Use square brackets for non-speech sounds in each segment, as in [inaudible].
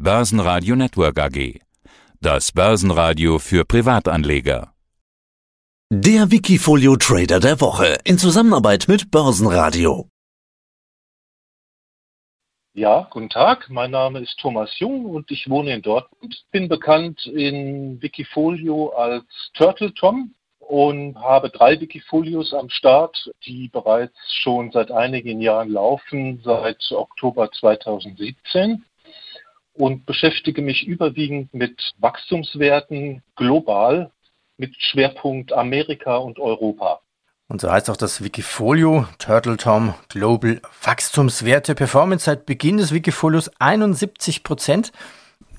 Börsenradio Network AG. Das Börsenradio für Privatanleger. Der Wikifolio Trader der Woche in Zusammenarbeit mit Börsenradio. Ja, guten Tag. Mein Name ist Thomas Jung und ich wohne in Dortmund. Bin bekannt in Wikifolio als Turtle Tom und habe drei Wikifolios am Start, die bereits schon seit einigen Jahren laufen, seit Oktober 2017 und beschäftige mich überwiegend mit Wachstumswerten global mit Schwerpunkt Amerika und Europa. Und so heißt auch das Wikifolio Turtle Tom Global Wachstumswerte Performance seit Beginn des Wikifolios 71 Prozent.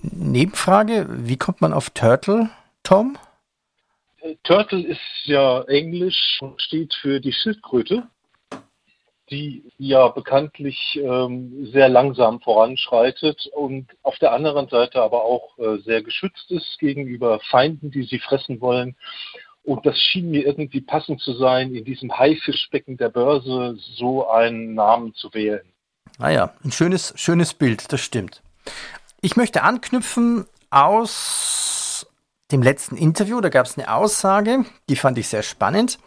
Nebenfrage, wie kommt man auf Turtle Tom? Turtle ist ja Englisch und steht für die Schildkröte, die ja bekanntlich ähm, sehr langsam voranschreitet und auf der anderen Seite aber auch äh, sehr geschützt ist gegenüber Feinden, die sie fressen wollen. Und das schien mir irgendwie passend zu sein, in diesem Haifischbecken der Börse so einen Namen zu wählen. Naja, ah ein schönes, schönes Bild, das stimmt. Ich möchte anknüpfen aus dem letzten Interview, da gab es eine Aussage, die fand ich sehr spannend.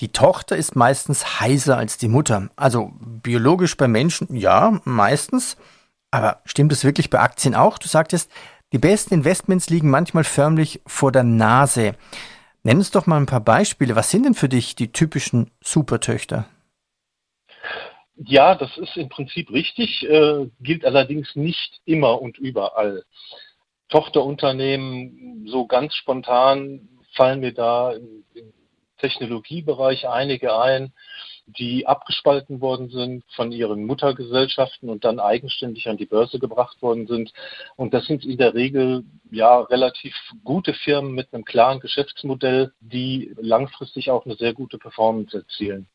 Die Tochter ist meistens heißer als die Mutter. Also biologisch bei Menschen, ja, meistens. Aber stimmt es wirklich bei Aktien auch? Du sagtest, die besten Investments liegen manchmal förmlich vor der Nase. Nenn uns doch mal ein paar Beispiele. Was sind denn für dich die typischen Supertöchter? Ja, das ist im Prinzip richtig, äh, gilt allerdings nicht immer und überall. Tochterunternehmen, so ganz spontan fallen mir da im, im Technologiebereich einige ein, die abgespalten worden sind von ihren Muttergesellschaften und dann eigenständig an die Börse gebracht worden sind. Und das sind in der Regel ja relativ gute Firmen mit einem klaren Geschäftsmodell, die langfristig auch eine sehr gute Performance erzielen.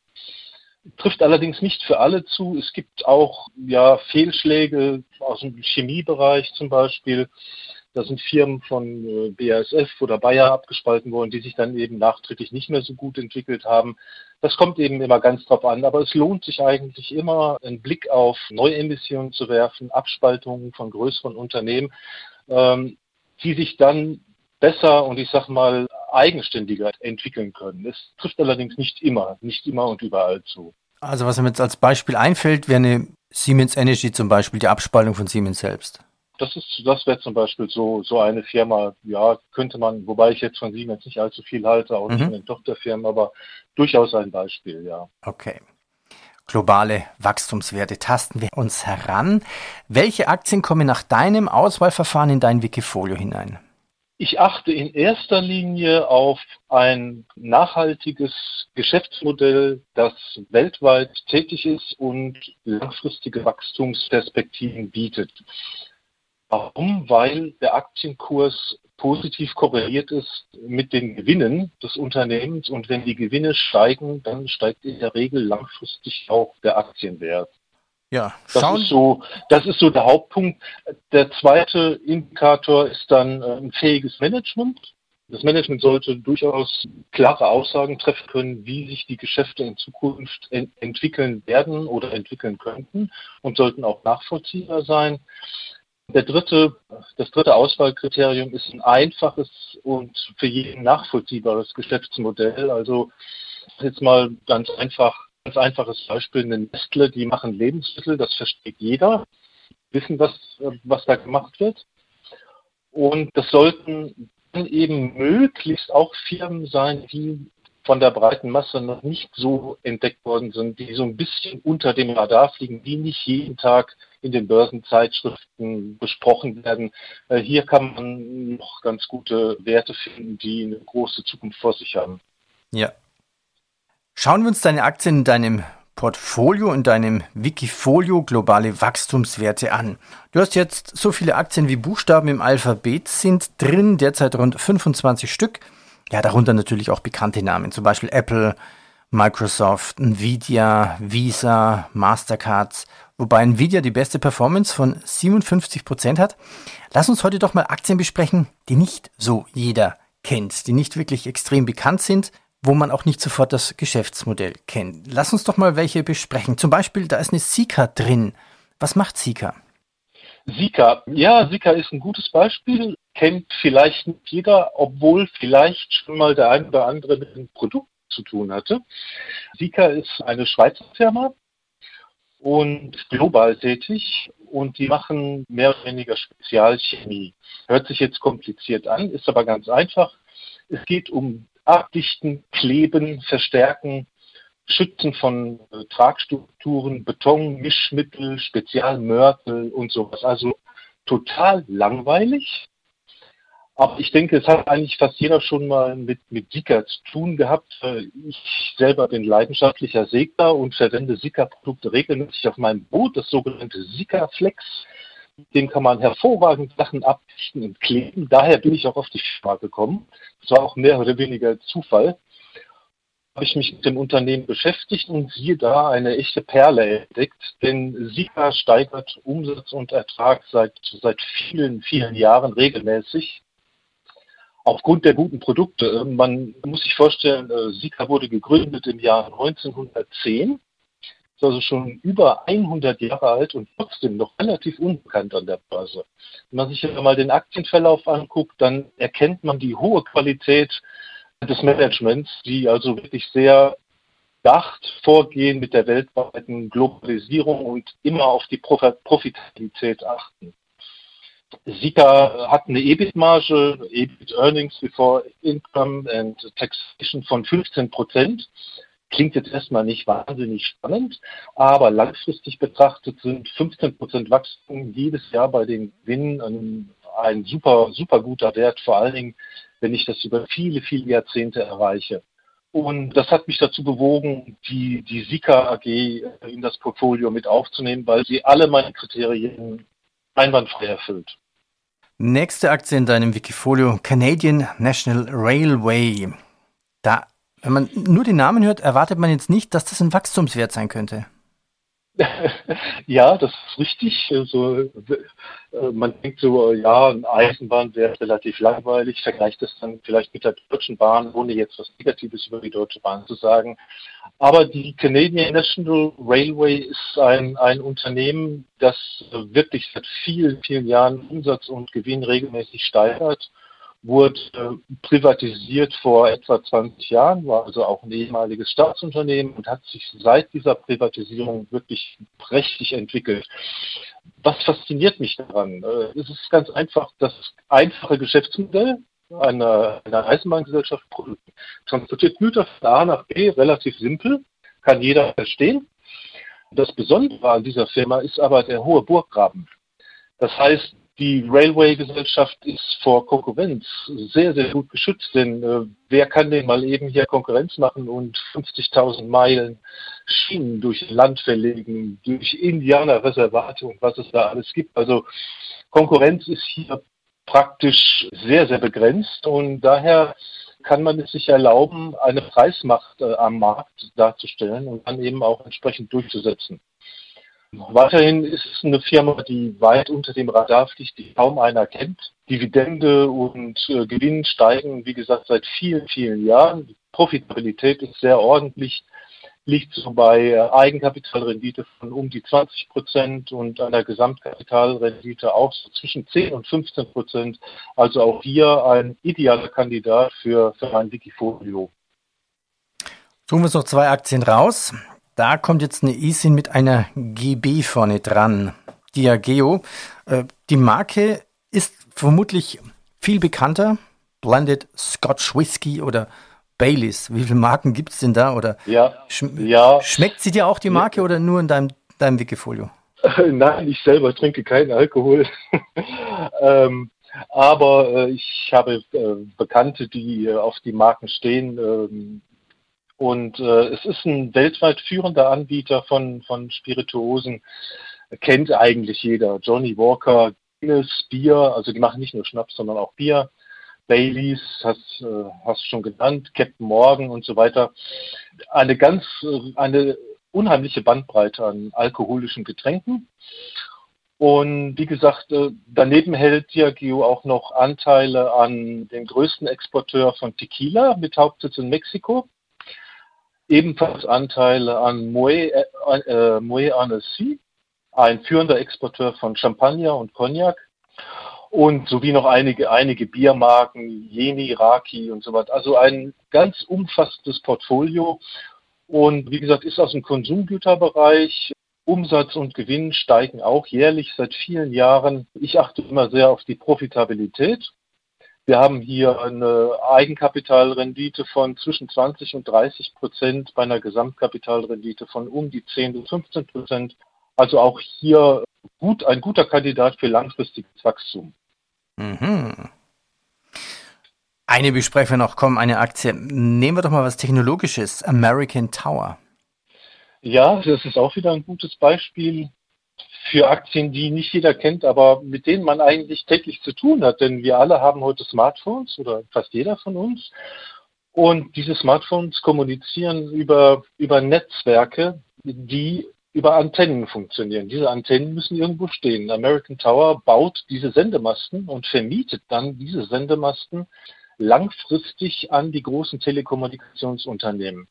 Trifft allerdings nicht für alle zu. Es gibt auch ja Fehlschläge aus dem Chemiebereich zum Beispiel, da sind Firmen von äh, BASF oder Bayer abgespalten worden, die sich dann eben nachträglich nicht mehr so gut entwickelt haben. Das kommt eben immer ganz drauf an. Aber es lohnt sich eigentlich immer, einen Blick auf Neuemissionen zu werfen, Abspaltungen von größeren Unternehmen, ähm, die sich dann besser und ich sag mal eigenständiger entwickeln können. Es trifft allerdings nicht immer, nicht immer und überall zu. Also was mir jetzt als Beispiel einfällt, wäre eine Siemens Energy zum Beispiel, die Abspaltung von Siemens selbst. Das ist, das wäre zum Beispiel so, so eine Firma, ja, könnte man, wobei ich jetzt von Siemens nicht allzu viel halte, auch nicht mhm. von den Tochterfirmen, aber durchaus ein Beispiel, ja. Okay. Globale Wachstumswerte tasten wir uns heran. Welche Aktien kommen nach deinem Auswahlverfahren in dein Wikifolio hinein? Ich achte in erster Linie auf ein nachhaltiges Geschäftsmodell, das weltweit tätig ist und langfristige Wachstumsperspektiven bietet. Warum? Weil der Aktienkurs positiv korreliert ist mit den Gewinnen des Unternehmens und wenn die Gewinne steigen, dann steigt in der Regel langfristig auch der Aktienwert. Ja, schauen. Das ist so, das ist so der Hauptpunkt. Der zweite Indikator ist dann äh, ein fähiges Management. Das Management sollte durchaus klare Aussagen treffen können, wie sich die Geschäfte in Zukunft ent entwickeln werden oder entwickeln könnten und sollten auch nachvollziehbar sein. Der dritte, das dritte Auswahlkriterium ist ein einfaches und für jeden nachvollziehbares Geschäftsmodell. Also jetzt mal ganz einfach, ganz einfaches Beispiel, eine Nestle, die machen Lebensmittel, das versteht jeder, wissen, was, was da gemacht wird. Und das sollten dann eben möglichst auch Firmen sein, die von der breiten Masse noch nicht so entdeckt worden sind, die so ein bisschen unter dem Radar fliegen, die nicht jeden Tag in den Börsenzeitschriften besprochen werden. Äh, hier kann man noch ganz gute Werte finden, die eine große Zukunft vor sich haben. Ja. Schauen wir uns deine Aktien in deinem Portfolio, in deinem Wikifolio globale Wachstumswerte an. Du hast jetzt so viele Aktien wie Buchstaben im Alphabet sind drin, derzeit rund 25 Stück. Ja, darunter natürlich auch bekannte Namen, zum Beispiel Apple, Microsoft, Nvidia, Visa, Mastercards, wobei Nvidia die beste Performance von 57 Prozent hat. Lass uns heute doch mal Aktien besprechen, die nicht so jeder kennt, die nicht wirklich extrem bekannt sind, wo man auch nicht sofort das Geschäftsmodell kennt. Lass uns doch mal welche besprechen. Zum Beispiel, da ist eine Sika drin. Was macht Sika? Sika. Ja, Sika ist ein gutes Beispiel. Kennt vielleicht nicht jeder, obwohl vielleicht schon mal der ein oder andere mit dem Produkt zu tun hatte. Sika ist eine Schweizer Firma und global tätig und die machen mehr oder weniger Spezialchemie. Hört sich jetzt kompliziert an, ist aber ganz einfach. Es geht um Abdichten, Kleben, Verstärken, Schützen von äh, Tragstrukturen, Beton, Mischmittel, Spezialmörtel und sowas. Also total langweilig. Aber ich denke, es hat eigentlich fast jeder schon mal mit, mit Sika zu tun gehabt. Ich selber bin leidenschaftlicher Segler und verwende Sika-Produkte regelmäßig auf meinem Boot, das sogenannte Sika-Flex. Mit dem kann man hervorragend Sachen abdichten und kleben. Daher bin ich auch auf die Firma gekommen. Das war auch mehr oder weniger Zufall habe ich mich mit dem Unternehmen beschäftigt und siehe da eine echte Perle entdeckt, denn Sika steigert Umsatz und Ertrag seit, seit vielen, vielen Jahren regelmäßig. Aufgrund der guten Produkte. Man muss sich vorstellen, äh, Sika wurde gegründet im Jahr 1910, ist also schon über 100 Jahre alt und trotzdem noch relativ unbekannt an der Börse. Wenn man sich mal den Aktienverlauf anguckt, dann erkennt man die hohe Qualität des Managements, die also wirklich sehr dacht vorgehen mit der weltweiten Globalisierung und immer auf die Profitabilität achten. Sika hat eine EBIT-Marge, EBIT Earnings before Income and Taxation von 15 Prozent. Klingt jetzt erstmal nicht wahnsinnig spannend, aber langfristig betrachtet sind 15 Prozent Wachstum jedes Jahr bei den Gewinnen ein, ein super, super guter Wert, vor allen Dingen wenn ich das über viele, viele Jahrzehnte erreiche. Und das hat mich dazu bewogen, die, die Sika AG in das Portfolio mit aufzunehmen, weil sie alle meine Kriterien einwandfrei erfüllt. Nächste Aktie in deinem Wikifolio, Canadian National Railway. Da, wenn man nur den Namen hört, erwartet man jetzt nicht, dass das ein Wachstumswert sein könnte. Ja, das ist richtig. Also, äh, man denkt so, ja, eine Eisenbahn wäre relativ langweilig, vergleicht das dann vielleicht mit der Deutschen Bahn, ohne jetzt was Negatives über die Deutsche Bahn zu sagen. Aber die Canadian National Railway ist ein, ein Unternehmen, das wirklich seit vielen, vielen Jahren Umsatz und Gewinn regelmäßig steigert wurde privatisiert vor etwa 20 Jahren, war also auch ein ehemaliges Staatsunternehmen und hat sich seit dieser Privatisierung wirklich prächtig entwickelt. Was fasziniert mich daran? Äh, es ist ganz einfach das einfache Geschäftsmodell einer, einer Eisenbahngesellschaft transportiert Güter von A nach B relativ simpel, kann jeder verstehen. Das Besondere an dieser Firma ist aber der hohe Burggraben. Das heißt, die Railway-Gesellschaft ist vor Konkurrenz sehr, sehr gut geschützt, denn äh, wer kann denn mal eben hier Konkurrenz machen und 50.000 Meilen Schienen durch Land verlegen, durch Indianerreservate und was es da alles gibt. Also Konkurrenz ist hier praktisch sehr, sehr begrenzt und daher kann man es sich erlauben, eine Preismacht äh, am Markt darzustellen und dann eben auch entsprechend durchzusetzen. Weiterhin ist es eine Firma, die weit unter dem Radar fliegt, die kaum einer kennt. Dividende und äh, Gewinn steigen, wie gesagt, seit vielen, vielen Jahren. Die Profitabilität ist sehr ordentlich, liegt so bei äh, Eigenkapitalrendite von um die 20 Prozent und einer Gesamtkapitalrendite auch so zwischen 10 und 15 Prozent. Also auch hier ein idealer Kandidat für, für ein Wikifolio. Suchen wir uns noch zwei Aktien raus. Da kommt jetzt eine ESIN mit einer GB vorne dran. Diageo. Äh, die Marke ist vermutlich viel bekannter. Blended Scotch Whisky oder Baileys. Wie viele Marken gibt es denn da? Oder ja, schm ja. Schmeckt sie dir auch die Marke ja. oder nur in deinem, deinem Wikifolio? [laughs] Nein, ich selber trinke keinen Alkohol. [laughs] ähm, aber äh, ich habe äh, Bekannte, die äh, auf die Marken stehen. Ähm, und äh, es ist ein weltweit führender Anbieter von, von Spirituosen, kennt eigentlich jeder. Johnny Walker, Guinness, Bier, also die machen nicht nur Schnaps, sondern auch Bier. Baileys, hast, äh, hast schon genannt, Captain Morgan und so weiter. Eine ganz, äh, eine unheimliche Bandbreite an alkoholischen Getränken. Und wie gesagt, äh, daneben hält Diageo auch noch Anteile an dem größten Exporteur von Tequila mit Hauptsitz in Mexiko ebenfalls Anteile an Moët äh, Moët Annecy, ein führender Exporteur von Champagner und Cognac und sowie noch einige, einige Biermarken, Jeni, Raki und so weiter. Also ein ganz umfassendes Portfolio und wie gesagt, ist aus dem Konsumgüterbereich. Umsatz und Gewinn steigen auch jährlich seit vielen Jahren. Ich achte immer sehr auf die Profitabilität. Wir haben hier eine Eigenkapitalrendite von zwischen 20 und 30 Prozent bei einer Gesamtkapitalrendite von um die 10 bis 15 Prozent. Also auch hier gut, ein guter Kandidat für langfristiges Wachstum. Mhm. Eine besprechen wir noch, komm, eine Aktie. Nehmen wir doch mal was Technologisches. American Tower. Ja, das ist auch wieder ein gutes Beispiel für Aktien, die nicht jeder kennt, aber mit denen man eigentlich täglich zu tun hat. Denn wir alle haben heute Smartphones oder fast jeder von uns. Und diese Smartphones kommunizieren über, über Netzwerke, die über Antennen funktionieren. Diese Antennen müssen irgendwo stehen. American Tower baut diese Sendemasten und vermietet dann diese Sendemasten langfristig an die großen Telekommunikationsunternehmen.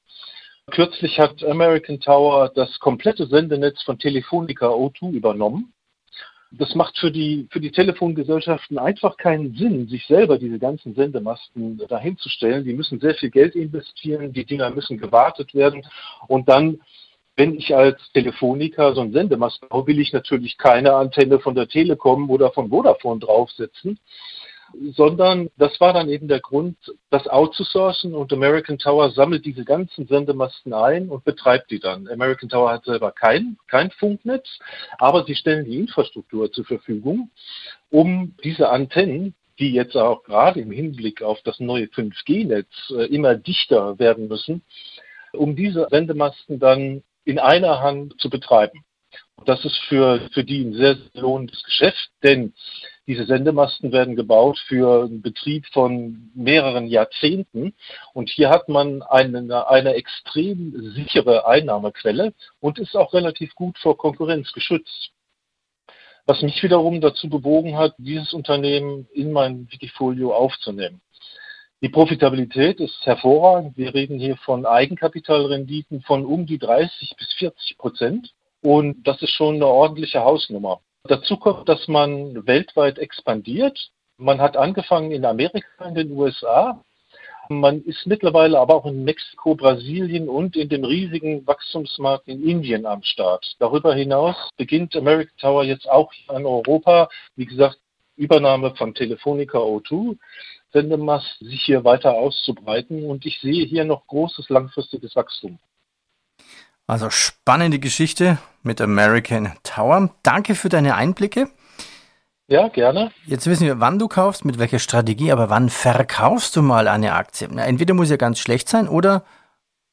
Kürzlich hat American Tower das komplette Sendenetz von Telefonica O2 übernommen. Das macht für die, für die Telefongesellschaften einfach keinen Sinn, sich selber diese ganzen Sendemasten dahinzustellen. Die müssen sehr viel Geld investieren, die Dinger müssen gewartet werden und dann wenn ich als Telefoniker so ein Sendemast baue, will ich natürlich keine Antenne von der Telekom oder von Vodafone draufsetzen, sondern das war dann eben der Grund, das outzusourcen und American Tower sammelt diese ganzen Sendemasten ein und betreibt die dann. American Tower hat selber kein, kein Funknetz, aber sie stellen die Infrastruktur zur Verfügung, um diese Antennen, die jetzt auch gerade im Hinblick auf das neue 5G-Netz äh, immer dichter werden müssen, um diese Sendemasten dann in einer Hand zu betreiben. Das ist für, für die ein sehr, sehr lohnendes Geschäft, denn diese Sendemasten werden gebaut für einen Betrieb von mehreren Jahrzehnten. Und hier hat man eine, eine extrem sichere Einnahmequelle und ist auch relativ gut vor Konkurrenz geschützt. Was mich wiederum dazu bewogen hat, dieses Unternehmen in mein Wikifolio aufzunehmen. Die Profitabilität ist hervorragend. Wir reden hier von Eigenkapitalrenditen von um die 30 bis 40 Prozent. Und das ist schon eine ordentliche Hausnummer. Dazu kommt, dass man weltweit expandiert. Man hat angefangen in Amerika, in den USA. Man ist mittlerweile aber auch in Mexiko, Brasilien und in dem riesigen Wachstumsmarkt in Indien am Start. Darüber hinaus beginnt American Tower jetzt auch in Europa. Wie gesagt, Übernahme von Telefonica O2. Sendemast sich hier weiter auszubreiten. Und ich sehe hier noch großes langfristiges Wachstum. Also spannende Geschichte mit American Tower. Danke für deine Einblicke. Ja, gerne. Jetzt wissen wir, wann du kaufst, mit welcher Strategie, aber wann verkaufst du mal eine Aktie? Na, entweder muss ja ganz schlecht sein oder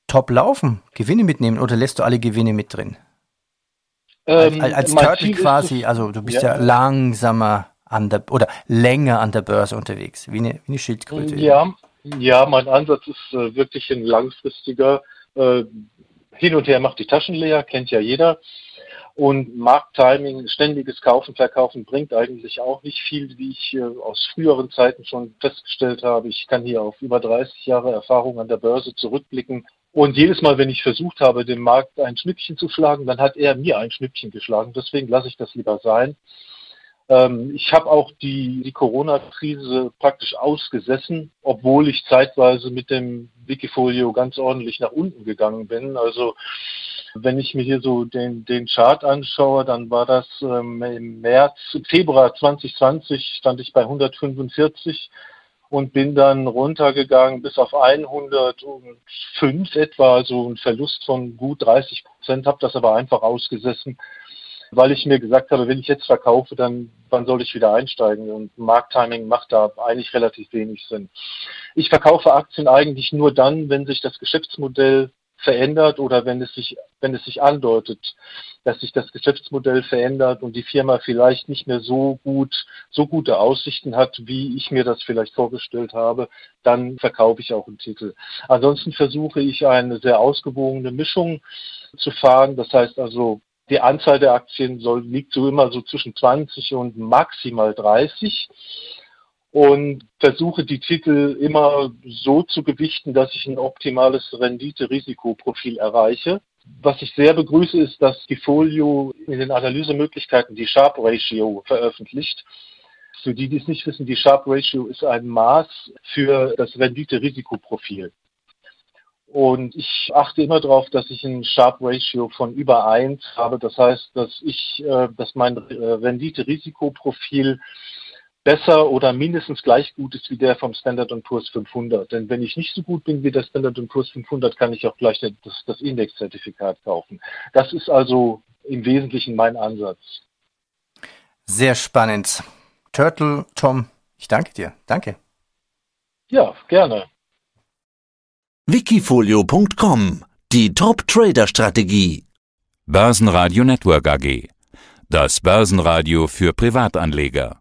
top laufen, Gewinne mitnehmen oder lässt du alle Gewinne mit drin? Ähm, als als Turtle quasi, also du bist ja, ja langsamer an der oder länger an der Börse unterwegs, wie eine, wie eine Schildkröte. Ja, ja, mein Ansatz ist äh, wirklich ein langfristiger. Äh, hin und her macht die Taschen leer, kennt ja jeder. Und Markttiming, ständiges Kaufen, Verkaufen bringt eigentlich auch nicht viel, wie ich äh, aus früheren Zeiten schon festgestellt habe. Ich kann hier auf über 30 Jahre Erfahrung an der Börse zurückblicken. Und jedes Mal, wenn ich versucht habe, dem Markt ein Schnippchen zu schlagen, dann hat er mir ein Schnippchen geschlagen. Deswegen lasse ich das lieber sein. Ähm, ich habe auch die, die Corona-Krise praktisch ausgesessen, obwohl ich zeitweise mit dem Wikifolio ganz ordentlich nach unten gegangen bin. Also wenn ich mir hier so den, den Chart anschaue, dann war das ähm, im März, Februar 2020 stand ich bei 145 und bin dann runtergegangen bis auf 105 etwa, also ein Verlust von gut 30 Prozent, habe das aber einfach ausgesessen weil ich mir gesagt habe, wenn ich jetzt verkaufe, dann wann soll ich wieder einsteigen? Und Markttiming macht da eigentlich relativ wenig Sinn. Ich verkaufe Aktien eigentlich nur dann, wenn sich das Geschäftsmodell verändert oder wenn es sich, wenn es sich andeutet, dass sich das Geschäftsmodell verändert und die Firma vielleicht nicht mehr so gut, so gute Aussichten hat, wie ich mir das vielleicht vorgestellt habe, dann verkaufe ich auch einen Titel. Ansonsten versuche ich eine sehr ausgewogene Mischung zu fahren. Das heißt also die Anzahl der Aktien soll, liegt so immer so zwischen 20 und maximal 30 und versuche die Titel immer so zu gewichten, dass ich ein optimales Rendite-Risikoprofil erreiche. Was ich sehr begrüße, ist, dass die Folio in den Analysemöglichkeiten die Sharp Ratio veröffentlicht. Für die, die es nicht wissen, die Sharp Ratio ist ein Maß für das Rendite-Risikoprofil. Und ich achte immer darauf, dass ich ein Sharp Ratio von über 1 habe. Das heißt, dass ich, äh, dass mein äh, Rendite-Risikoprofil besser oder mindestens gleich gut ist wie der vom Standard Poor's 500. Denn wenn ich nicht so gut bin wie der Standard Poor's 500, kann ich auch gleich das, das Indexzertifikat kaufen. Das ist also im Wesentlichen mein Ansatz. Sehr spannend. Turtle, Tom, ich danke dir. Danke. Ja, gerne. Wikifolio.com Die Top-Trader-Strategie. Börsenradio Network AG. Das Börsenradio für Privatanleger.